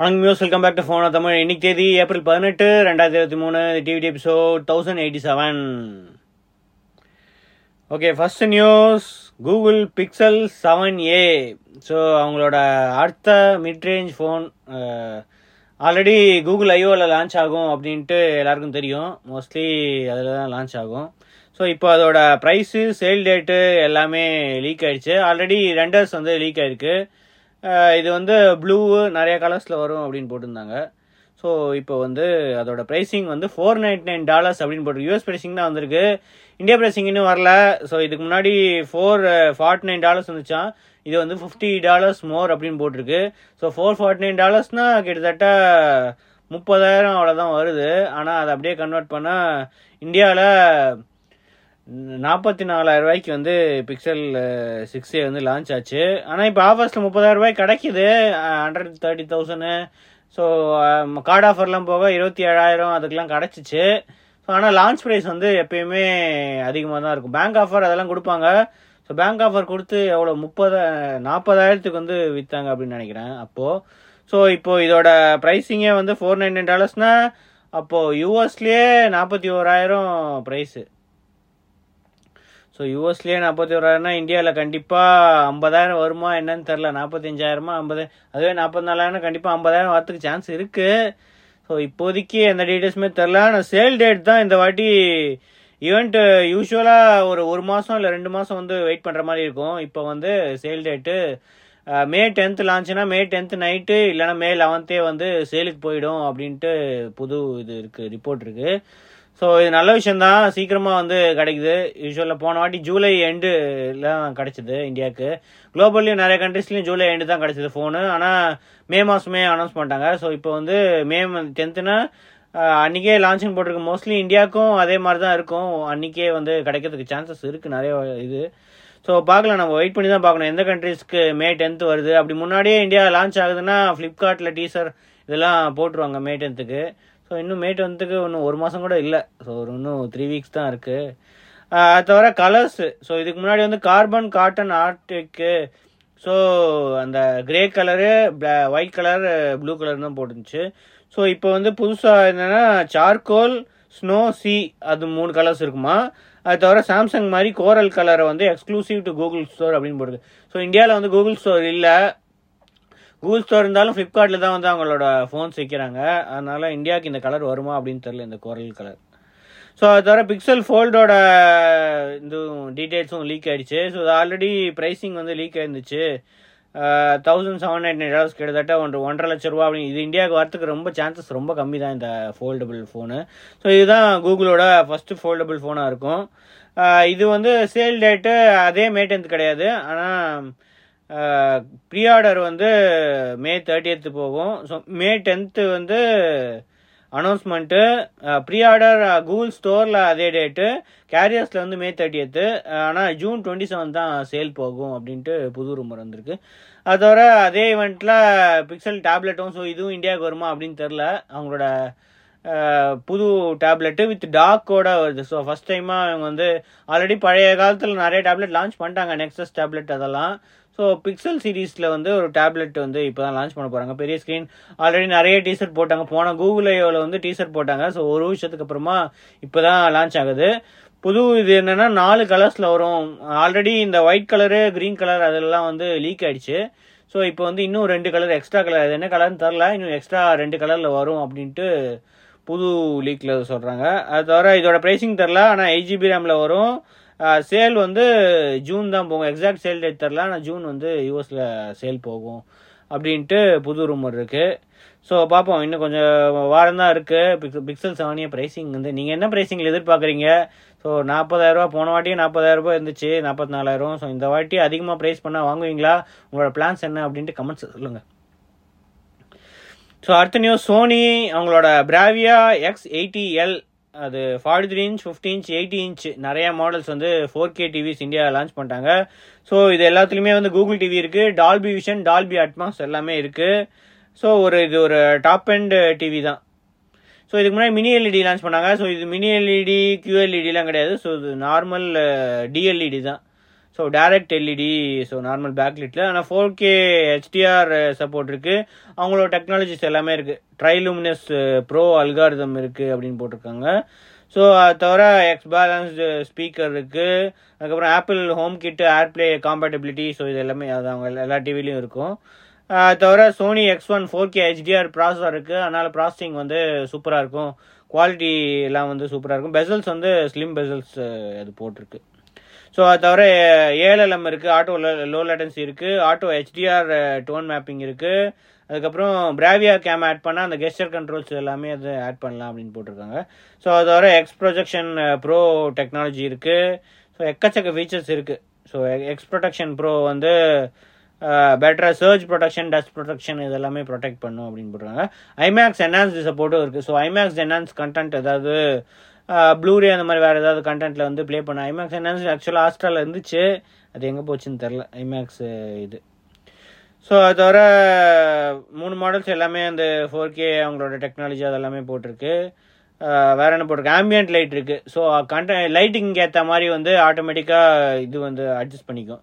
வணக்கம் muse welcome back to phone Tamil இன்னைக்கு தேதி ஏப்ரல் பதினெட்டு ரெண்டாயிரத்தி இருபத்தி மூணு DVD episode thousand eighty seven okay first news Google Pixel seven A so அவங்களோட அடுத்த mid range phone already Google ஐஓவில் launch ஆகும் அப்படின்ட்டு எல்லாருக்கும் தெரியும். மோஸ்ட்லி அதில் தான் லான்ச் ஆகும். ஸோ இப்போ அதோட ப்ரைஸு சேல் டேட்டு எல்லாமே லீக் ஆயிடுச்சு. ஆல்ரெடி ரெண்டர்ஸ் வந்து லீக் ஆயிருக்கு. இது வந்து ப்ளூ நிறைய கலர்ஸில் வரும் அப்படின்னு போட்டிருந்தாங்க. ஸோ இப்போ வந்து அதோட ப்ரைஸிங் வந்து ஃபோர் நைன்டி நைன் டாலர்ஸ் அப்படின்னு போட்டு யூஎஸ் ப்ரைஸிங் தான் வந்திருக்கு. இந்தியா ப்ரைஸிங் இன்னும் வரல. ஸோ இதுக்கு முன்னாடி ஃபோர் ஃபார்ட்டி நைன் டாலர்ஸ் வந்துச்சான் இது வந்து ஃபிஃப்டி டாலர்ஸ் மோர் அப்படின்னு போட்டிருக்கு. ஸோ ஃபோர் ஃபார்ட்டி நைன் டாலர்ஸ்னால் கிட்டத்தட்ட முப்பதாயிரம் அவ்வளோதான் வருது. ஆனால் அதை அப்படியே கன்வெர்ட் பண்ணால் இந்தியாவில் நாற்பத்தி நாலாயிரம் ரூபாய்க்கு வந்து பிக்சல் சிக்ஸ் ஏ வந்து லான்ச் ஆச்சு. ஆனால் இப்போ ஆஃபர்ஸில் முப்பதாயிரம் ரூபாய் கிடைக்கிது. Hundred thirty thousand so card ஆஃபர்லாம் போக இருபத்தி ஏழாயிரம் அதுக்கெலாம் கிடச்சிச்சு. ஸோ ஆனால் லான்ச் ப்ரைஸ் வந்து எப்பயுமே அதிகமாக தான் இருக்கும். பேங்க் ஆஃபர் அதெல்லாம் கொடுப்பாங்க. ஸோ பேங்க் ஆஃபர் கொடுத்து எவ்வளோ முப்பது நாற்பதாயிரத்துக்கு வந்து விற்றாங்க அப்படின்னு நினைக்கிறேன் அப்போது ஸோ இப்போது இதோட ப்ரைஸிங்கே வந்து ஃபோர் நைன் நைன் டாலர்ஸ்னால் அப்போது யூஎஸ்லேயே நாற்பத்தி ஓராயிரம் ப்ரைஸு ஸோ யூஎஸ்லேயே நாற்பத்தி ஓராயிரம்னா இந்தியாவில் கண்டிப்பாக ஐம்பதாயிரம் வருமா என்னன்னு தெரில நாற்பத்தஞ்சாயிரமா? ஐம்பது அதுவே நாற்பத்தி நாலாயிரம் கண்டிப்பாக ஐம்பதாயிரம் வரத்துக்கு சான்ஸ் இருக்குது ஸோ இப்போதைக்கு எந்த டீட்டெயில்ஸுமே தெரில ஆனால் சேல் டேட் தான் இந்த வாட்டி ஈவெண்ட்டு யூஸ்வலாக ஒரு ஒரு மாதம் இல்லை ரெண்டு மாதம் வந்து வெயிட் பண்ணுற மாதிரி இருக்கும். இப்போ வந்து சேல் டேட்டு மே டென்த்து லான்ச்னா மே டென்த்து நைட்டு இல்லைனா மே லெவன்த்தே வந்து சேலுக்கு போயிடும் அப்படின்ட்டு புது இது இருக்குது ரிப்போர்ட் இருக்குது ஸோ இது நல்ல விஷயந்தான் சீக்கிரமாக வந்து கிடைக்குது. யூஸ்வலாக போன வாட்டி ஜூலை எண்டுலாம் கிடச்சிது இந்தியாவுக்கு. குளோபல்லையும் நிறைய கண்ட்ரீஸ்லையும் ஜூலை எண்டு தான் கிடச்சிது ஃபோனு ஆனால் மே மாதமே அனௌன்ஸ் பண்ணிட்டாங்க. ஸோ இப்போ வந்து மே டென்த்துனா அன்றைக்கே லான்ச்சிங் போட்டிருக்கு. மோஸ்ட்லி இந்தியாவுக்கும் அதே மாதிரி தான் இருக்கும். அன்றைக்கே வந்து கிடைக்கிறதுக்கு சான்சஸ் இருக்குது நிறைய இது. ஸோ பார்க்கலாம். நம்ம வெயிட் பண்ணி தான் பார்க்கணும். எந்த கண்ட்ரீஸ்க்கு மே டென்த்து வருது? அப்படி முன்னாடியே இந்தியா லான்ச் ஆகுதுன்னா ஃப்ளிப்கார்ட்டில் டீசர் இதெல்லாம் போட்டுருவாங்க மே டென்த்துக்கு ஸோ இன்னும் மேட் வந்ததுக்கு இன்னும் ஒரு மாதம் கூட இல்லை. ஸோ ஒரு இன்னும் த்ரீ வீக்ஸ் தான் இருக்குது அது தவிர கலர்ஸு ஸோ இதுக்கு முன்னாடி வந்து கார்பன் காட்டன் ஆர்டிக்கு ஸோ அந்த grey colour white colour blue colour தான் போட்டுருந்துச்சு. ஸோ இப்போ வந்து புதுசாக என்னென்னா சார்கோல் ஸ்னோ சி அது மூணு கலர்ஸ் இருக்குமா? அது தவிர சாம்சங் மாதிரி கோரல் கலரை வந்து எக்ஸ்க்ளூசிவ் டு கூகுள் ஸ்டோர் அப்படின்னு போடுது ஸோ இந்தியாவில் வந்து கூகுள் ஸ்டோர் இல்லை. கூகுள் ஸ்டோர் இருந்தாலும் ஃப்ளிப்கார்ட்டில் தான் வந்து அவங்களோட ஃபோன்ஸ் விற்கிறாங்க அதனால் இந்தியாவுக்கு இந்த கலர் வருமா அப்படின்னு தெரில இந்த குரல் கலர் ஸோ அது தவிர பிக்சல் ஃபோல்டோட இந்த டீட்டெயில்ஸும் லீக் ஆகிடுச்சு ஸோ அது ஆல்ரெடி ப்ரைஸிங் வந்து leak ஆயிருந்துச்சு. Thousand seven nine nine dollars கிட்டத்தட்ட ஒன்று ஒன்றரை லட்ச ரூபா அப்படின்னு. இது இந்தியாவுக்கு வரத்துக்கு ரொம்ப சான்சஸ் ரொம்ப கம்மி தான் இந்த ஃபோல்டபுள் ஃபோனு ஸோ இதுதான் கூகுளோட ஃபஸ்ட்டு ஃபோல்டபுள் ஃபோனாக இருக்கும். இது வந்து சேல் டேட்டு அதே மே டென்த் கிடையாது. ஆனால் ப்ரீ ஆர்டர் வந்து மே தேர்ட்டியத்து போகும். ஸோ மே டென்த்து வந்து அனௌன்ஸ்மெண்ட்டு ப்ரீ ஆர்டர் கூகுள் ஸ்டோரில் அதே டேட்டு கேரியர்ஸில் வந்து மே தேர்ட்டியத்து ஆனால் ஜூன் டுவெண்ட்டி செவன் தான் சேல் போகும் அப்படின்ட்டு புது ரூமர் வந்திருக்கு. அது தவிர அதே ஈவெண்ட்டில் பிக்சல் டேப்லெட்டும் ஸோ இதுவும் இந்தியாவுக்கு வருமா அப்படின்னு தெரில அவங்களோட புது டேப்லெட்டு வித் டாக்கோட வருது. ஸோ ஃபஸ்ட் டைமாக அவங்க வந்து ஆல்ரெடி பழைய காலத்தில் நிறைய டேப்லெட் லான்ச் பண்ணிட்டாங்க. நெக்ஸஸ் டேப்லெட் அதெல்லாம். ஸோ பிக்சல் சீரீஸில் வந்து ஒரு டேப்லெட் வந்து இப்போ தான் லான்ச் பண்ண போகிறாங்க பெரிய ஸ்க்ரீன் ஆல்ரெடி நிறைய டீசர்ட் போட்டாங்க. போன கூகுளேவில் வந்து டீசர்ட் போட்டாங்க. ஸோ ஒரு வருஷத்துக்கு அப்புறமா இப்போ தான் லான்ச் ஆகுது. புது இது என்னென்னா நாலு கலர்ஸில் வரும். ஆல்ரெடி இந்த ஒயிட் கலரு க்ரீன் கலர் அதெல்லாம் வந்து லீக் ஆயிடுச்சு. ஸோ இப்போ வந்து இன்னும் ரெண்டு கலர் எக்ஸ்ட்ரா கலர் அது என்ன கலர்னு தெரில இன்னும் எக்ஸ்ட்ரா ரெண்டு கலரில் வரும் அப்படின்ட்டு புது லீக்கில் சொல்கிறாங்க அது தவிர இதோட ப்ரைஸிங் தெரில ஆனால் எயிட் ஜிபி ரேமில் வரும். சேல் வந்து ஜூன் தான் போகும். எக்ஸாக்ட் சேல் டேட் தெரில ஆனால் ஜூன் வந்து யூஎஸில் சேல் போகும் அப்படின்ட்டு புது ரூமர் இருக்குது ஸோ பார்ப்போம். இன்னும் கொஞ்சம் வாரம் தான் இருக்குது பிக்சல் பிக்சல் செவனிய ப்ரைஸிங் வந்து நீங்கள் என்ன ப்ரைஸிங்கில் எதிர்பார்க்குறீங்க? ஸோ நாற்பதாயிரரூபா போன வாட்டியும் நாற்பதாயிரரூபா இருந்துச்சு நாற்பத்தி நாலாயிரம் ஸோ இந்த வாட்டி அதிகமாக ப்ரைஸ் பண்ணால் வாங்குவீங்களா? உங்களோட பிளான்ஸ் என்ன அப்படின்ட்டு கமெண்ட்ஸ் சொல்லுங்கள் ஸோ அடுத்த நியூஸ் சோனி அவங்களோட பிராவியா எக்ஸ் எயிட்டி எல் அது forty three inch fifty inch eighty inch நிறைய மாடல்ஸ் வந்து four K TVs India launch பண்ணிட்டாங்க. ஸோ இது எல்லாத்துலேயுமே வந்து கூகுள் டிவி இருக்குது டால்பி விஷன் டால்பி அட்மாஸ் எல்லாமே இருக்குது ஸோ ஒரு இது ஒரு டாப் அண்ட் டிவி தான். ஸோ இதுக்கு முன்னாடி மினி எல்இடி லான்ச் பண்ணாங்க. ஸோ இது மினி எல்இடி கியூஎல்இடிலாம் கிடையாது. ஸோ இது நார்மல் டிஎல்இடி தான். So direct LED so normal பேக்லிட்டில் ஆனால் ஃபோர் கே ஹெச்டிஆர் சப்போர்ட் இருக்குது அவங்களோட டெக்னாலஜிஸ் எல்லாமே இருக்குது ட்ரைலூமினஸ் ப்ரோ அல்காரிதம் இருக்குது அப்படின்னு போட்டிருக்காங்க. ஸோ அது தவிர எக்ஸ் பேலன்ஸ்டு ஸ்பீக்கர் இருக்குது அதுக்கப்புறம் Apple home kit AirPlay compatibility so இது எல்லாமே அது அவங்க எல்லா டிவிலையும் இருக்கும். அது தவிர Sony X one four K HDR processor இருக்குது அதனால் ப்ராசஸிங் வந்து சூப்பராக இருக்கும். குவாலிட்டி எல்லாம் வந்து சூப்பராக இருக்கும். பெசல்ஸ் வந்து ஸ்லிம் பெசல்ஸ் uh, அது போட்டிருக்கு. ஸோ அது தவிர ஏஎல்எம் இருக்குது ஆட்டோ லோ லேட்டன்சி இருக்குது ஆட்டோ ஹெச்டிஆர் டோன் மேப்பிங் இருக்குது அதுக்கப்புறம் பிராவியா கேம் ஆட் பண்ணால் அந்த கெஸ்டர் கண்ட்ரோல்ஸ் எல்லாமே அது ஆட் பண்ணலாம் அப்படின்னு போட்டிருக்காங்க. ஸோ அது தவிர எக்ஸ் ப்ரொஜெக்ஷன் ப்ரோ டெக்னாலஜி இருக்குது ஸோ எக்கச்சக்க ஃபீச்சர்ஸ் இருக்குது ஸோ எக்ஸ் ப்ரொடெக்ஷன் ப்ரோ வந்து பெட்டராக சர்ச் ப்ரொடெக்ஷன் டஸ்ட் ப்ரொடெக்ஷன் இதெல்லாமே ப்ரொடெக்ட் பண்ணும் அப்படின்னு போடுறாங்க ஐமேக்ஸ் என்ஹான்ஸ் சப்போர்ட்டும் இருக்குது ஸோ ஐமேக்ஸ் என்ஹான்ஸ் கண்டென்ட் ஏதாவது ப்ளூரே அந்த மாதிரி வேறு ஏதாவது கண்டென்ட்டில் வந்து ப்ளே பண்ண ஐமேக்ஸ் என்ன ஆக்சுவலாக ஹாஸ்டலில் இருந்துச்சு. அது எங்கே போச்சுன்னு தெரில ஐமேக்ஸ் இது. ஸோ அது தவிர மூணு மாடல்ஸ் எல்லாமே அந்த ஃபோர் கே அவங்களோட டெக்னாலஜி அதெல்லாமே போட்டிருக்கு. வேற என்ன போட்டிருக்கு? ஆம்பியன்ட் லைட் இருக்குது ஸோ கண்ட லைட்டிங் ஏற்ற மாதிரி வந்து ஆட்டோமேட்டிக்காக இது வந்து அட்ஜஸ்ட் பண்ணிக்கும்.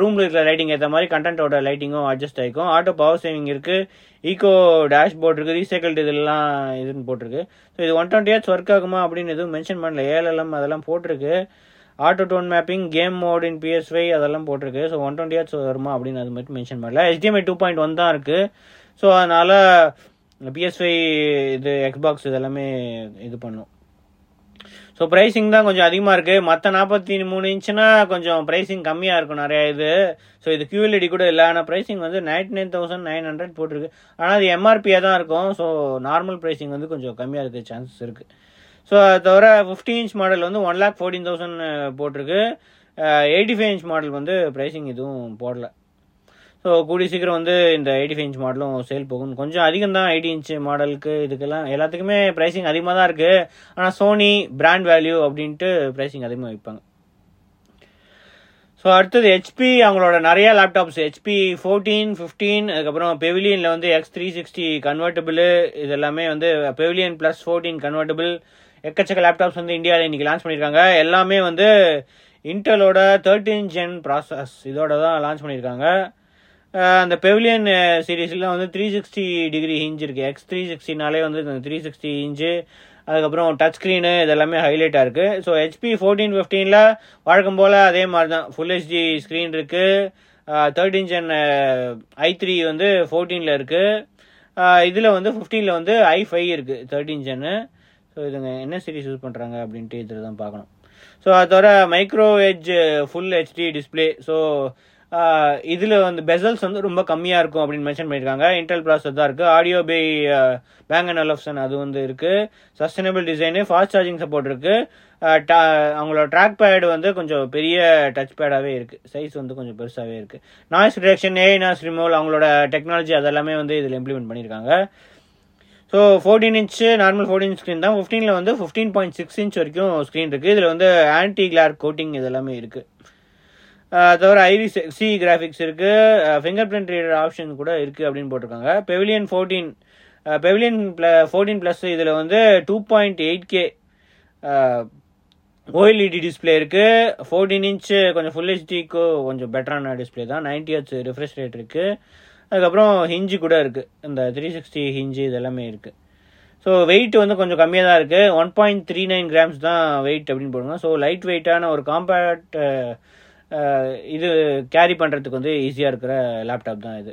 ரூமில் இருக்கிற லைட்டிங் ஏற்ற மாதிரி கண்டென்ட்டோட லைட்டிங்கும் அட்ஜஸ்ட் ஆகிக்கும் ஆட்டோ பவர் சேவிங் இருக்குது ஈகோ டேஷ்போர்ட் இருக்குது ரீசைக்கிள்டு இதெல்லாம் இதுன்னு போட்டிருக்கு. ஸோ இது ஒன் டுவெண்ட்டி ஹேட்ஸ் ஒர்க் ஆகுமா அப்படின்னு எதுவும் மென்ஷன் பண்ணல. ஏஎல்எம் அதெல்லாம் போட்டிருக்கு. Auto tone mapping game mode in BSY அதெல்லாம் போட்டிருக்கு. ஸோ ஒன் டுவெண்ட்டி ஹேட்ஸ் வருமா அப்படின்னு அது மட்டும் மென்ஷன் பண்ணல. ஹெச்டிஎம்ஐ டூ பாயிண்ட் ஒன் தான் இருக்குது ஸோ அதனால் பிஎஸ்வை இது எக்ஸ்பாக்ஸ் இதெல்லாமே இது பண்ணும். ஸோ ப்ரைஸிங் தான் கொஞ்சம் அதிகமாக இருக்குது மற்ற நாற்பத்தி மூணு இன்ச்சுனா கொஞ்சம் ப்ரைஸிங் கம்மியாக இருக்கும் நிறையா இது. ஸோ இது கியூஎல்இடி கூட இல்லை. ஆனால் ப்ரைஸிங் வந்து ninety nine thousand nine hundred போட்டிருக்கு. ஆனால் அது எம்ஆர்பியாக தான் இருக்கும். ஸோ நார்மல் ப்ரைஸிங் வந்து கொஞ்சம் கம்மியாக இருக்க சான்சஸ் இருக்குது ஸோ அது தவிர ஃபிஃப்டி இன்ச் மாடல் வந்து ஒன் லேக் ஃபோர்டீன் தௌசண்ட் போட்டிருக்கு. எயிட்டி ஃபைவ் இன்ச் மாடல் வந்து ப்ரைஸிங் எதுவும் போடல. ஸோ கூடிய சீக்கிரம் வந்து இந்த எயிட்டி ஃபைவ் இன்ச் மாடலும் சேல் போகும். கொஞ்சம் அதிகம் தான் எயிட்டி இன்ச் மாடலுக்கு இதுக்கெல்லாம். எல்லாத்துக்குமே ப்ரைஸிங் அதிகமாக தான் இருக்குது ஆனால் சோனி பிராண்ட் வேல்யூ அப்படின்ட்டு ப்ரைஸிங் அதிகமாக வைப்பாங்க. ஸோ அடுத்தது ஹெச்பி அவங்களோட நிறைய லேப்டாப்ஸ் ஹெச்பி ஃபோர்டீன் ஃபிஃப்டீன் அதுக்கப்புறம் பெவிலியனில் வந்து எக்ஸ் த்ரீ சிக்ஸ்டி கன்வெர்ட்டபிள் இது எல்லாமே வந்து பெவிலியன் ப்ளஸ் ஃபோர்டீன் கன்வெர்ட்டபிள் எக்கச்சக்க லேப்டாப்ஸ் வந்து இந்தியாவில் இன்னைக்கு லான்ச் பண்ணியிருக்காங்க. எல்லாமே வந்து இன்டலோட தேர்ட்டீன் ஜென் ப்ராசஸ் இதோட தான் லான்ச் பண்ணியிருக்காங்க. அந்த பெவிலியன் சீரீஸில் வந்து த்ரீ சிக்ஸ்டி டிகிரி ஹிஞ்ச் இருக்குது எக்ஸ் த்ரீ சிக்ஸ்டினாலே வந்து த்ரீ சிக்ஸ்டி இன்ச்சு அதுக்கப்புறம் டச் ஸ்க்ரீனு இதெல்லாமே ஹைலைட்டாக இருக்குது ஸோ ஹெச்பி ஃபோர்டீன் ஃபிஃப்டீனில் வழக்கம் போல் அதே மாதிரி தான் ஃபுல் ஹெச்டி ஸ்க்ரீன் இருக்குது தேர்ட்டின் இன்ஜன் ஐ த்ரீ வந்து ஃபோர்டீனில் இருக்குது இதில் வந்து ஃபிஃப்டீனில் வந்து ஐ ஃபைவ் இருக்குது தேர்ட்டின் இன்ஜன்னு ஸோ இதுங்க என்ன சீரிஸ் யூஸ் பண்ணுறாங்க அப்படின்ட்டு இதில் தான் பார்க்கணும். ஸோ அது தவிர micro edge full HD display so இதில் வந்து பெசல்ஸ் வந்து ரொம்ப கம்மியாக இருக்கும் அப்படின்னு மென்ஷன் பண்ணியிருக்காங்க. இன்டெல் ப்ராசஸ் தான் இருக்குது audio by Bang and Olufsen அது வந்து இருக்குது sustainable design fast charging support இருக்குது அவங்களோட ட்ராக் பேடு வந்து கொஞ்சம் பெரிய டச் பேடாகவே இருக்குது சைஸ் வந்து கொஞ்சம் பெருசாகவே இருக்குது noise reduction AI noise removal அவங்களோட டெக்னாலஜி அதெல்லாமே வந்து இதில் இம்ப்ளிமெண்ட் பண்ணியிருக்காங்க. So fourteen inch normal fourteen screen தான். ஃபிஃப்டீனில் வந்து ஃபிஃப்டீன் பாயிண்ட் சிக்ஸ் இன்ச் வரைக்கும் ஸ்க்ரீன் இருக்குது இதில் வந்து ஆன்டி கிளார் கோட்டிங் இதெல்லாமே இருக்குது தவிர ஐரிஸ் சி கிராஃபிக்ஸ் இருக்குது ஃபிங்கர் பிரிண்ட் ரீடர் ஆப்ஷன் கூட இருக்குது அப்படின்னு போட்டிருக்காங்க. Pavilion fourteen Pavilion ப்ள fourteen plus இதில் வந்து two point eight K OLED display இருக்குது ஃபோர்டீன் இன்ச்சு கொஞ்சம் ஃபுல் ஹெச்டிக்கு கொஞ்சம் பெட்டரான டிஸ்பிளே தான். நைன்டி ஹெச் ரிஃப்ரெஷ் ரேட் இருக்குது அதுக்கப்புறம் ஹிஞ்சு கூட இருக்குது இந்த த்ரீ சிக்ஸ்டி ஹிஞ்சு இதெல்லாமே இருக்குது ஸோ வெயிட் வந்து கொஞ்சம் கம்மியாக தான் இருக்குது one point three nine grams தான் வெயிட் அப்படின்னு போடுங்க. ஸோ லைட் வெயிட்டான ஒரு காம்பேக்ட் இது கேரி பண்ணுறதுக்கு வந்து ஈஸியாக இருக்கிற லேப்டாப் தான் இது.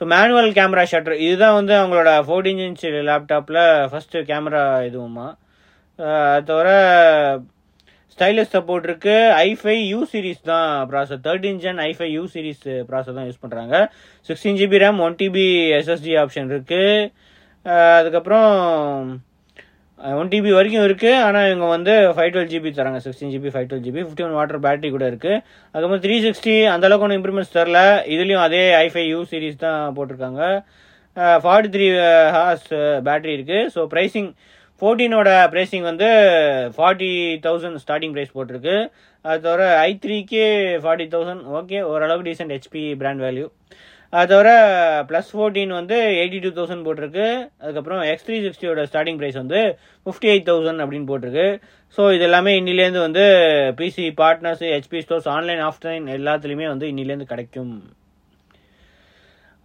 ஸோ மேனுவல் கேமரா ஷட்டர் இதுதான் வந்து அவங்களோட ஃபோர்டீன் இன்ச் லேப்டாப்பில் ஃபஸ்ட்டு கேமரா இதுவுமா. அது தவிர ஸ்டைலஸ் சப்போர்ட் இருக்கு. ஐஃபை யூ சீரிஸ் தான் processor thirteen gen i five U series processor தான் யூஸ் பண்ணுறாங்க sixteen GB RAM one TB SSD option இருக்குது அதுக்கப்புறம் ஒன் டிபி வரைக்கும் இருக்குது ஆனால் இவங்க வந்து ஃபைவ் டுவெல் ஜிபி தராங்க. Sixteen GB five twelve GB fifty one watt hour battery கூட இருக்குது அதுக்கப்புறம் த்ரீ சிக்ஸ்டி அந்த அளவுக்கு ஒன்றும் இம்ப்ரூவ்மெண்ட்ஸ் தரல. இதுலேயும் அதே ஐஃபை யூ சீரிஸ் தான் போட்டிருக்காங்க. ஃபார்ட்டி த்ரீ ஹார்ஸ் பேட்டரி இருக்குது ஸோ ப்ரைஸிங் ஃபோர்டீனோட ப்ரைஸிங் வந்து ஃபார்ட்டி தௌசண்ட் ஸ்டார்டிங் ப்ரைஸ் போட்டிருக்கு. அது தவிர ஐ த்ரீக்கே ஃபார்ட்டி தௌசண்ட் ஓகே ஓரளவுக்கு டீசென்ட் ஹெச்பி பிராண்ட் வேல்யூ அது தவிர ப்ளஸ் ஃபோர்டீன் வந்து எயிட்டி டூ தௌசண்ட் போட்டிருக்கு. அதுக்கப்புறம் எக்ஸ் த்ரீ சிக்ஸ்டியோட ஸ்டார்டிங் ப்ரைஸ் வந்து ஃபிஃப்டி எயிட் தௌசண்ட் அப்படின்னு போட்டிருக்கு. ஸோ இது எல்லாமே இன்னிலேருந்து வந்து PC partners HP stores online offline எல்லாத்துலேயுமே வந்து இன்னிலேருந்து கிடைக்கும்.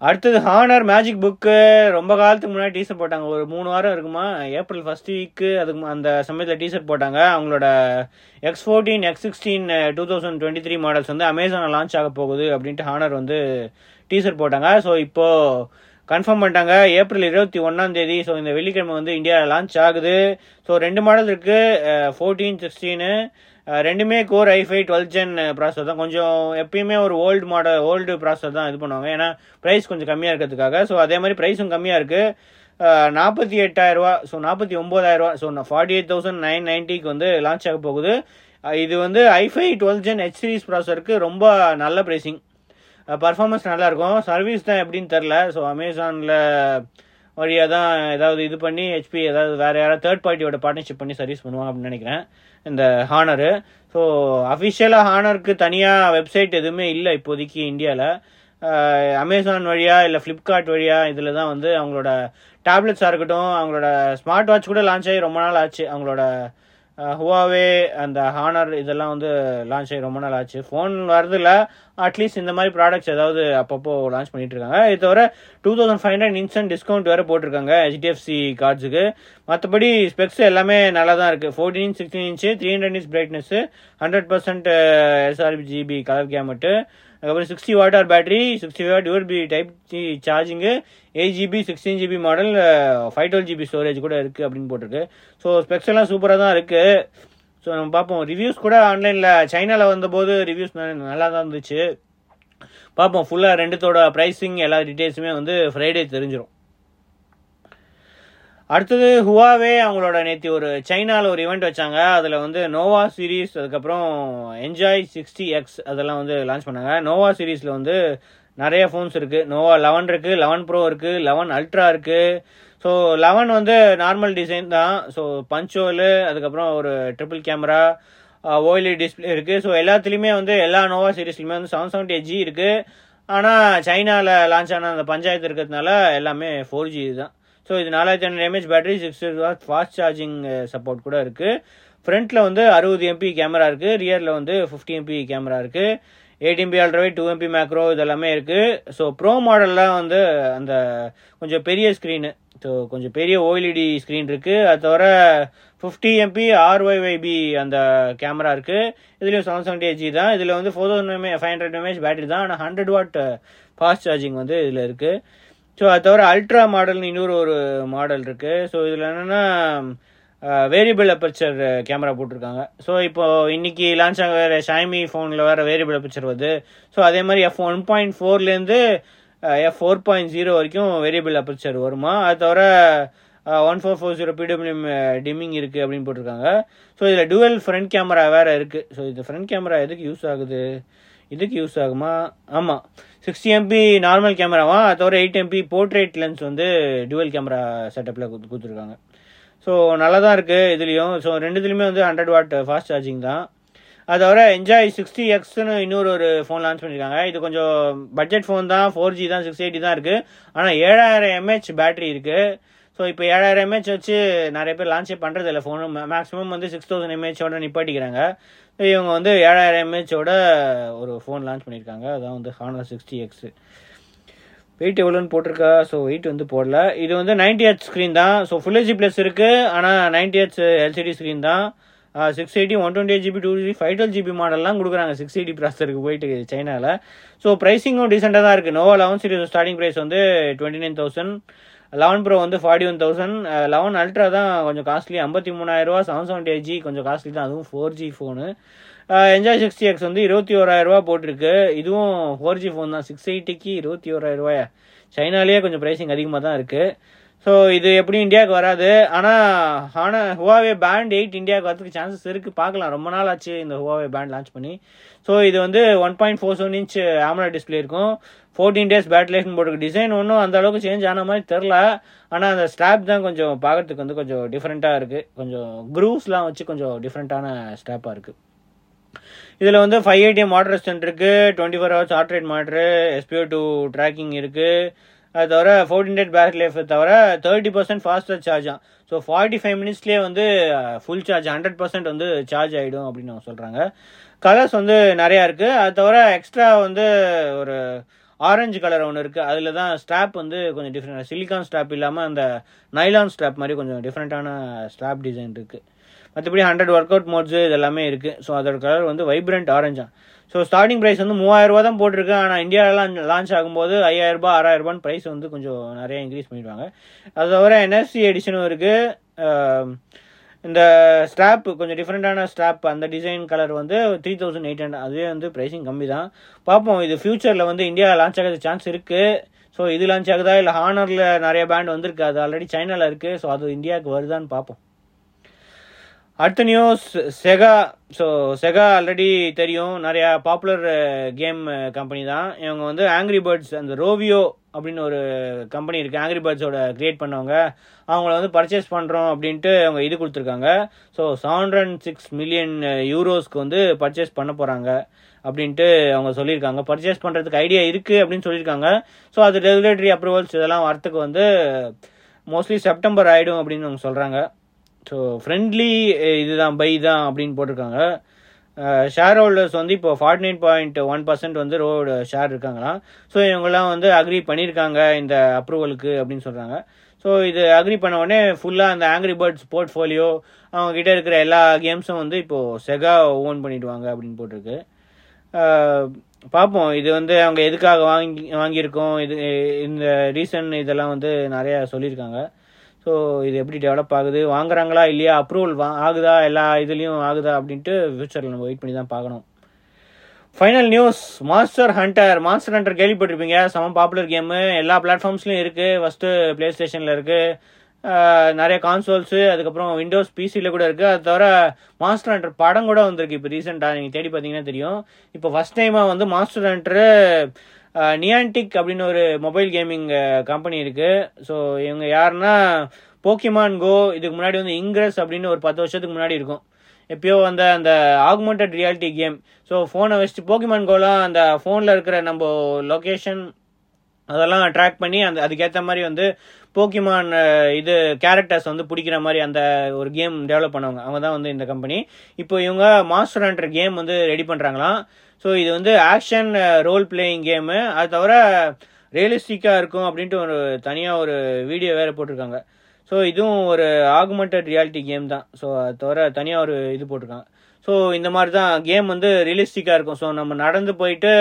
அடுத்தது ஹானர் மேஜிக் புக்கு ரொம்ப காலத்துக்கு முன்னாடி டீசர் போட்டாங்க. ஒரு மூணு வாரம் இருக்குமா? ஏப்ரல் ஃபர்ஸ்ட் வீக்கு அதுக்கு அந்த சமயத்தில் டீசர்ட் போட்டாங்க. அவங்களோட x fourteen x sixteen two thousand twenty three models வந்து அமேசானில் லான்ச் ஆக போகுது அப்படின்ட்டு ஹானர் வந்து டீசர் போட்டாங்க. ஸோ இப்போது கன்ஃபார்ம் பண்ணிட்டாங்க. ஏப்ரல் இருபத்தி ஒன்றாம் தேதி ஸோ இந்த வெள்ளிக்கிழமை வந்து இந்தியாவில் லான்ச் ஆகுது. ஸோ ரெண்டு மாடல் இருக்குது ஃபோர்டீன் சிக்ஸ்டீனு ரெண்டுமே core I five twelfth gen processor தான். கொஞ்சம் எப்பயுமே ஒரு ஓல்டு மாடல் ஓல்டு ப்ராசஸர் தான் இது பண்ணுவாங்க. ஏன்னா ப்ரைஸ் கொஞ்சம் கம்மியாக இருக்கிறதுக்காக. ஸோ அதே மாதிரி ப்ரைஸும் கம்மியாக இருக்குது நாற்பத்தி எட்டாயிரரூவா ஸோ நாற்பத்தி ஒம்போதாயிரரூவா so forty eight thousand nine நைன்ட்டிக்கு வந்து லான்ச் ஆக போகுது. இது வந்து i five twelve gen H series ப்ராசஸருக்கு ரொம்ப நல்ல ப்ரைஸிங் பர்ஃபார்மன்ஸ் நல்லாயிருக்கும். சர்வீஸ் தான் எப்படின்னு தெரில. ஸோ அமேசானில் வழியாக தான் ஏதாவது இது பண்ணி ஹெச்பி ஏதாவது வேறு யாராவது தேர்ட் பார்ட்டியோட பார்ட்னர்ஷிப் பண்ணி சர்வீஸ் பண்ணுவாங்க அப்படின்னு நினைக்கிறேன். இந்த ஹானரு ஸோ அஃபிஷியலாக ஹானருக்கு தனியாக வெப்சைட் எதுவுமே இல்லை இப்போதைக்கு இந்தியாவில் அமேசான் வழியாக இல்லை ஃப்ளிப்கார்ட் வழியாக இதில் தான் வந்து அவங்களோட டேப்லெட்ஸாக இருக்கட்டும் அவங்களோட ஸ்மார்ட் வாட்ச் கூட லான்ச் ஆகி ரொம்ப நாள் ஆச்சு. அவங்களோட ஹுவாவே அந்த ஹானர் இதெல்லாம் வந்து லான்ச் ஆகி ரொம்ப நாள் ஆச்சு. ஃபோன் வரதில்ல அட்லீஸ்ட் இந்த மாதிரி ப்ராடக்ட்ஸ் ஏதாவது அப்பப்போ லான்ச் பண்ணிட்டு இருக்காங்க. இது தவிர two thousand five hundred instant discount வேறு போட்டிருக்காங்க ஹெச்டிஎஃப்சி கார்ட்ஸுக்கு மற்றபடி ஸ்பெக்ஸ் எல்லாமே நல்லா தான் இருக்குது fourteen sixteen inch three hundred inch brightness hundred percent sRGB colour gamut அதுக்கப்புறம் sixty watt hour battery sixty watt USB type C charging eight GB sixteen GB model five twelve GB storage கூட இருக்குது அப்படின்னு போட்டிருக்கு. So specs எல்லாம் சூப்பராக தான் இருக்குது so நம்ம பார்ப்போம். ரிவ்யூஸ் கூட ஆன்லைனில் சைனாவில் வந்தபோது ரிவ்யூஸ் நல்லா தான் இருந்துச்சு. பார்ப்போம். ஃபுல்லாக ரெண்டுத்தோட ப்ரைஸிங் எல்லா டீட்டெயில்ஸுமே வந்து ஃப்ரைடே தெரிஞ்சிடும் அடுத்தது ஹுவாவே அவங்களோட நேற்று ஒரு சைனாவில் ஒரு ஈவெண்ட் வச்சாங்க. அதில் வந்து நோவா சீரீஸ் அதுக்கப்புறம் என்ஜாய் சிக்ஸ்டி எக்ஸ் அதெல்லாம் வந்து லான்ச் பண்ணாங்க. நோவா சீரீஸில் வந்து நிறைய ஃபோன்ஸ் இருக்குது நோவா லெவன் இருக்குது லெவன் ப்ரோ இருக்குது லெவன் அல்ட்ரா இருக்குது ஸோ லெவன் வந்து நார்மல் டிசைன் தான். ஸோ பஞ்சோலு அதுக்கப்புறம் ஒரு triple camera OLED uh, display இருக்குது ஸோ எல்லாத்துலேயுமே வந்து எல்லா நோவா சீரீஸ்லையுமே வந்து செவன் செவன்டி ஜி இருக்குது ஆனால் சைனாவில் லான்ச் ஆன அந்த பஞ்சாயத்து இருக்கிறதுனால எல்லாமே ஃபோர் ஜி தான். ஸோ இது நாலாயிரத்தி ஐநூறு mAh battery six watt fast charging support கூட இருக்குது ஃப்ரண்ட்டில் வந்து அறுபது எம்பி கேமரா இருக்குது ரியரில் வந்து ஃபிஃப்டி எம்பி கேமரா இருக்குது eight MP ultrawide two MP macro இதெல்லாமே இருக்குது ஸோ ப்ரோ மாடல்லாம் வந்து அந்த கொஞ்சம் பெரிய ஸ்க்ரீனு ஸோ கொஞ்சம் பெரிய ஓஎல்இடி ஸ்க்ரீன் இருக்குது அது தவிர ஃபிஃப்டி எம்பி ஆர்ஒய்ஒய்பி அந்த கேமரா இருக்குது இதுலேயும் செவன் செவன்டி ஹெச்ஜி தான். இதில் வந்து four thousand mA five hundred mAh battery தான் ஆனால் ஹண்ட்ரட் வாட் ஃபாஸ்ட் சார்ஜிங் வந்து இதில் இருக்குது ஸோ அது தவிர அல்ட்ரா மாடல்னு இன்னொரு ஒரு மாடல் இருக்குது ஸோ இதில் என்னென்னா வேரியபிள் அப்பர்ச்சர் கேமரா போட்டிருக்காங்க. ஸோ இப்போ இன்றைக்கி லான்ச் ஆக வேறு ஷாமி ஃபோனில் வேறு வேரியபிள் அப்பர்ச்சர் வருது. ஸோ அதே மாதிரி எஃப் ஒன் பாயிண்ட் ஃபோர்லேருந்து எஃப் ஃபோர் பாயிண்ட் ஜீரோ வரைக்கும் வேரியபிள் அப்பர்ச்சர் வருமா? அது தவிர one four four zero PWM dimming இருக்குது அப்படின்னு போட்டிருக்காங்க. ஸோ இதில் டுவெல் ஃப்ரண்ட் கேமரா வேறு இருக்குது ஸோ இது ஃப்ரண்ட் கேமரா எதுக்கு யூஸ் ஆகுது? இதுக்கு யூஸ் ஆகுமா? ஆமாம் சிக்ஸ்டி எம்பி நார்மல் கேமராவா அதோட எயிட் எம்பி போர்ட்ரேட் லென்ஸ் வந்து டுவல் கேமரா செட்டப்பில் கொடுத்துருக்காங்க. ஸோ நல்லா தான் இருக்குது இதுலேயும். ஸோ ரெண்டுத்துலேயுமே வந்து ஹண்ட்ரட் வாட் ஃபாஸ்ட் சார்ஜிங் தான். அதோட தவிர என்ஜாய் சிக்ஸ்டி எக்ஸ்னு இன்னொரு ஒரு ஃபோன் லான்ச் பண்ணியிருக்காங்க இது கொஞ்சம் பட்ஜெட் ஃபோன் தான். ஃபோர் ஜி தான் சிக்ஸ் எயிட்டி தான் இருக்குது ஆனால் ஏழாயிரம் எம்ஹெச் பேட்டரி இருக்குது ஸோ இப்போ ஏழாயிரம் எம்ஹெச் வச்சு நிறைய பேர் லான்ச்சே பண்ணுறது இல்லை ஃபோனு மேக்ஸிமம் வந்து சிக்ஸ் தௌசண்ட் எம்ஹெச்சோட நிப்பாட்டிக்கிறாங்க. இவங்க வந்து ஏழாயிரம் எம்ஏஹெச்சோட ஒரு ஃபோன் லான்ச் பண்ணியிருக்காங்க. அதான் வந்து ஹானர் சிக்ஸ்டி எக்ஸ் வெயிட் எவ்வளோன்னு போட்டிருக்கா? ஸோ வெயிட் வந்து போடல. இது வந்து நைன்டி ஹெச் ஸ்க்ரீன் தான். ஸோ ஃபுல் ஹெச்டி ப்ளஸ் இருக்குது ஆனால் நைன்டி ஹெச் எல்சிடி ஸ்க்ரீன் தான். Six eighty one twenty eight GB two GB five twelve GB மாடல்லாம் கொடுக்குறாங்க. சிக்ஸ் எயிட்டி ப்ராசருக்கு போயிட்டு சைனாவில் ஸோ ப்ரைஸிங்கும் டீசெண்டாக தான் இருக்குது Nova eleven series starting price வந்து twenty nine thousand eleven pro வந்து forty one thousand eleven ultra தான் கொஞ்சம் காஸ்ட்லி ஐம்பத்தி மூணாயிரரூவா செவன் செவன்டி எயிட் ஜி கொஞ்சம் காஸ்ட்லி தான். அதுவும் four G phone Enjoy sixty x வந்து இருபத்தி ஓராயிரரூவா போட்டிருக்கு. இதுவும் ஃபோர் ஜி ஃபோன் தான். சிக்ஸ் எயிட்டிக்கு இருபத்தி ஓராயிரரூவாயா சைனாலேயே கொஞ்சம் ப்ரைஸிங் அதிகமாக தான் இருக்குது ஸோ இது எப்படியும் இந்தியாவுக்கு வராது? ஆனால் ஆனால் ஹுவாவே பேண்ட் எயிட் இந்தியாவுக்கு வரதுக்கு சான்சஸ் இருக்குது பார்க்கலாம். ரொம்ப நாள் ஆச்சு இந்த ஹுவாவே பேண்ட் லான்ச் பண்ணி. ஸோ இது வந்து one point four seven inch AMOLED display இருக்கும். ஃபோர்டீன் டேஸ் பேட்டரி லைஃப்னு டிசைன் ஒன்றும் அந்த அளவுக்கு சேஞ்ச் ஆன மாதிரி தெரில ஆனால் அந்த ஸ்டாப் தான் கொஞ்சம் பார்க்கறதுக்கு வந்து கொஞ்சம் டிஃப்ரெண்ட்டாக இருக்குது கொஞ்சம் க்ரூவ்ஸ்லாம் வச்சு கொஞ்சம் டிஃப்ரெண்ட்டான ஸ்டாப்பாக இருக்குது இதில் வந்து ஃபைவ் ஏடிஎம் வாட்டர் ரெஸ்டன்ட் இருக்குது twenty four hours heart rate மாட்ரு SPO two tracking இருக்குது அது தவிர ஃபோர்டின் டேட் பேட்டரி லைஃப் தவிர தேர்ட்டி பர்சன்ட் ஃபாஸ்டர் சார்ஜாம் ஸோ ஃபார்ட்டி ஃபைவ் மினிட்ஸ்லேயே வந்து ஃபுல் சார்ஜ் ஹண்ட்ரட் பர்சன்ட் வந்து சார்ஜ் ஆகிடும் அப்படின்னு அவங்க சொல்கிறாங்க கலர்ஸ் வந்து நிறையா இருக்குது அது தவிர எக்ஸ்ட்ரா வந்து ஒரு ஆரஞ்சு கலர் ஒன்று இருக்குது அதில் தான் ஸ்ட்ராப் வந்து கொஞ்சம் டிஃப்ரெண்ட் சிலிக்கான் ஸ்ட்ராப் இல்லாமல் அந்த நைலான் ஸ்ட்ராப் மாதிரி கொஞ்சம் டிஃப்ரெண்ட்டான ஸ்ட்ராப் டிசைன் இருக்குது மற்றபடி ஹண்ட்ரட் ஒர்க் அவுட் மோட்ஸு இது எல்லாமே இருக்குது ஸோ அதோட கலர் வந்து வைப்ரண்ட் ஆரஞ்சா ஸோ ஸ்டார்டிங் ப்ரைஸ் வந்து மூவாயிரம் ரூபா தான் போட்டிருக்கு. ஆனால் இந்தியாவிலாம் லான்ச் ஆகும்போது ஐயாயிரம் ரூபாய் ஆறாயிரம் ரூபான்னு ப்ரைஸ் வந்து கொஞ்சம் நிறைய இன்க்ரீஸ் பண்ணிடுவாங்க. அது தவிர என்எஃப்சி எடிஷனும் இருக்குது இந்த ஸ்ட்ராப் கொஞ்சம் டிஃப்ரெண்ட்டான ஸ்ட்ராப் அந்த டிசைன் கலர் வந்து த்ரீ தௌசண்ட் எயிட் ஹண்ட்ரட் அதுவே வந்து ப்ரைஸிங் கம்மி தான் பார்ப்போம் இது ஃபியூச்சரில் வந்து இந்தியா லான்ச் ஆகிறது சான்ஸ் இருக்குது ஸோ இது லான்ச் ஆகுதா? இல்லை ஹானரில் நிறைய பேண்ட் வந்திருக்கு. அது ஆல்ரெடி சைனாவில் இருக்குது ஸோ அது இந்தியாவுக்கு வருதான்னு பார்ப்போம். அடுத்த news Sega so Sega already தெரியும். நிறையா பாப்புலர் கேம் கம்பெனி தான். இவங்க வந்து ஆங்கிரி பேர்ட்ஸ் அந்த ரோவியோ அப்படின்னு ஒரு கம்பெனி இருக்குது ஆங்கிரி பேர்ட்ஸோட கிரியேட் பண்ணவங்க. அவங்கள வந்து பர்ச்சேஸ் பண்ணுறோம் அப்படின்ட்டு அவங்க இது கொடுத்துருக்காங்க. So seven hundred six million யூரோஸ்க்கு வந்து பர்ச்சேஸ் பண்ண போகிறாங்க அப்படின்ட்டு அவங்க சொல்லியிருக்காங்க. பர்ச்சேஸ் பண்ணுறதுக்கு ஐடியா இருக்குது அப்படின்னு சொல்லியிருக்காங்க. ஸோ அது ரெகுலேட்டரி அப்ரூவல்ஸ் இதெல்லாம் வரத்துக்கு வந்து மோஸ்ட்லி செப்டம்பர் ஆகிடும் அப்படின்னு அவங்க சொல்கிறாங்க ஸோ ஃப்ரெண்ட்லி eh, இதுதான் பை தான் அப்படின்னு போட்டிருக்காங்க. ஷேர் ஹோல்டர்ஸ் வந்து இப்போ forty nine point one percent வந்து ரோடு ஷேர் இருக்காங்களாம். ஸோ இவங்கெல்லாம் வந்து அக்ரி பண்ணியிருக்காங்க இந்த அப்ரூவலுக்கு அப்படின்னு சொல்கிறாங்க ஸோ இது அக்ரி பண்ண உடனே ஃபுல்லாக அந்த ஆங்கிரி பேர்ட்ஸ் போர்ட்ஃபோலியோ அவங்க கிட்ட இருக்கிற எல்லா கேம்ஸும் வந்து இப்போது செகா ஓன் பண்ணிவிடுவாங்க அப்படின்னு போட்டிருக்கு. பார்ப்போம். இது வந்து அவங்க எதுக்காக வாங்கி வாங்கியிருக்கோம்? இது இந்த ரீசன் இதெல்லாம் வந்து நிறையா சொல்லியிருக்காங்க. ஸோ இது எப்படி டெவலப் ஆகுது? வாங்குறாங்களா இல்லையா? அப்ரூவல் வா ஆகுதா? எல்லா இதுலேயும் ஆகுதா அப்படின்ட்டு ஃபியூச்சரில் நம்ம வெயிட் பண்ணி தான் பார்க்கணும். Final news master hunter master hunter கேள்விப்பட்டிருப்பீங்க. செம பாப்புலர் கேமு எல்லா பிளாட்ஃபார்ம்ஸ்லையும் இருக்குது ஃபஸ்ட்டு ப்ளே ஸ்டேஷனில் இருக்குது நிறைய கான்சோல்ஸு அதுக்கப்புறம் விண்டோஸ் பிசியில் கூட இருக்குது அது தவிர மாஸ்டர் ஹண்டர் படம் கூட வந்திருக்கு. இப்போ ரீசெண்டாக நீங்கள் தேடி பார்த்தீங்கன்னா தெரியும். இப்போ ஃபஸ்ட் டைமாக வந்து மாஸ்டர் ஹண்டரு நியான்டிக் அப்படின்னு ஒரு மொபைல் கேமிங் கம்பெனி இருக்கு. ஸோ இவங்க யாருன்னா போக்கிமான் கோ இதுக்கு முன்னாடி வந்து இங்கிரஸ் அப்படின்னு ஒரு பத்து வருஷத்துக்கு முன்னாடி இருக்கும். எப்பயோ வந்த அந்த ஆகுமெண்டட் ரியாலிட்டி கேம் ஸோ ஃபோனை வச்சுட்டு போக்கிமான் கோலாம் அந்த ஃபோனில் இருக்கிற நம்ம லொக்கேஷன் அதெல்லாம் ட்ராக் பண்ணி அந்த அதுக்கேற்ற மாதிரி வந்து போக்கிமான் இது கேரக்டர்ஸ் வந்து பிடிக்கிற மாதிரி அந்த ஒரு கேம் டெவலப் பண்ணுவாங்க. அவங்க தான் வந்து இந்த கம்பெனி இப்போ இவங்க மாஸ்டர் ஹண்ட்ரட் கேம் வந்து ரெடி பண்ணுறாங்களாம் ஸோ இது வந்து ஆக்ஷன் ரோல் பிளேயிங் கேமு அது தவிர ரியலிஸ்டிக்காக இருக்கும் அப்படின்ட்டு ஒரு தனியாக ஒரு வீடியோ வேறு போட்டிருக்காங்க. ஸோ இதுவும் ஒரு ஆகுமெண்டட் ரியாலிட்டி கேம் தான். ஸோ அது தவிர தனியாக ஒரு இது போட்டிருக்காங்க. ஸோ இந்த மாதிரி தான் கேம் வந்து ரியலிஸ்டிக்காக இருக்கும். ஸோ நம்ம நடந்து போயிட்டு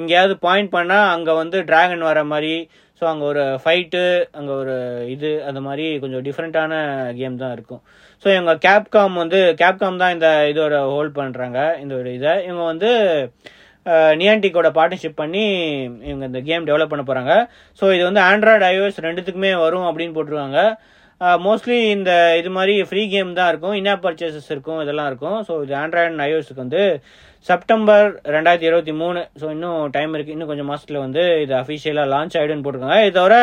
எங்கேயாவது பாயிண்ட் பண்ணால் அங்கே வந்து ட்ராகன் வர மாதிரி ஸோ அங்கே ஒரு ஃபைட்டு அங்கே ஒரு இது அந்த மாதிரி கொஞ்சம் டிஃப்ரெண்ட்டான கேம் தான் இருக்கும். ஸோ இவங்க கேப்காம் வந்து கேப்காம் தான் இந்த இதோட ஹோல்ட் பண்ணுறாங்க இந்த ஒரு இதை. இவங்க வந்து நியான்டிக்கோட பார்ட்னர்ஷிப் பண்ணி இவங்க இந்த கேம் டெவலப் பண்ண போகிறாங்க ஸோ இது வந்து ஆண்ட்ராய்டு ஐஓஎஸ் ரெண்டுத்துக்குமே வரும் அப்படின்னு போட்டிருக்காங்க. மோஸ்ட்லி இந்த இது மாதிரி ஃப்ரீ கேம் தான் இருக்கும். இன்னா பர்ச்சேசஸ் இருக்கும் இதெல்லாம் இருக்கும். ஸோ இது ஆண்ட்ராய்டு அண்ட் ஐஓஎஸ்க்கு வந்து செப்டம்பர் ரெண்டாயிரத்தி இருபத்தி மூணு. ஸோ இன்னும் டைம் இருக்குது இன்னும் கொஞ்சம் மாதத்தில் வந்து இது அஃபிஷியலாக லான்ச் ஆகிடுன்னு போட்டிருக்காங்க. இது தவிர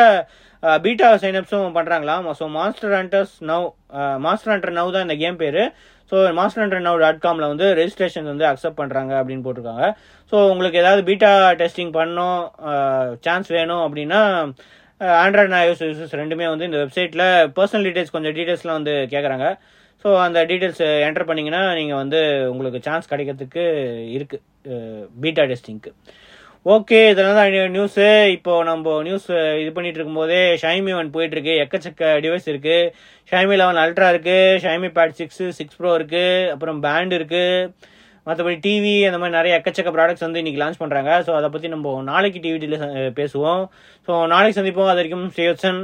பீட்டா சைனப்ஸும் பண்ணுறாங்களாம் so master hunters now master hunter now தான் இந்த கேம் பேர். So master hunter now dot காமில் வந்து ரெஜிஸ்ட்ரேஷன் வந்து அக்செப்ட் பண்ணுறாங்க அப்படின்னு போட்டிருக்காங்க. ஸோ உங்களுக்கு ஏதாவது பீட்டா டெஸ்டிங் பண்ணணும் சான்ஸ் வேணும் அப்படின்னா ஆண்ட்ராய்ட் ஐஓஎஸ் யூசர்ஸ் ரெண்டுமே வந்து இந்த வெப்சைட்டில் பர்சனல் டீட்டெயில்ஸ் கொஞ்சம் டீடைல்ஸ்லாம் வந்து கேட்குறாங்க ஸோ அந்த டீட்டெயில்ஸ் என்டர் பண்ணிங்கன்னா நீங்கள் வந்து உங்களுக்கு சான்ஸ் கிடைக்கிறதுக்கு இருக்குது பீட்டா டெஸ்டிங்க்கு ஓகே இதெல்லாம் தான் நியூஸு இப்போ நம்ம நியூஸ் இது பண்ணிட்டு இருக்கும்போதே ஷைமி ஒன் போயிட்டுருக்கு. எக்கச்சக்க டிவைஸ் இருக்குது ஷைமி லெவன் அல்ட்ரா இருக்குது Xiaomi pad six six pro இருக்கு. அப்புறம் பேண்ட் இருக்குது மற்றபடி டிவி அந்த மாதிரி நிறைய எக்கச்சக்க ப்ராடக்ட்ஸ் வந்து இன்றைக்கி லான்ச் பண்ணுறாங்க ஸோ அதை பற்றி நம்ம நாளைக்கு டிவிடியில் பேசுவோம். ஸோ நாளைக்கு சந்திப்போம். அது வரைக்கும் ஸ்ரீவத்சன்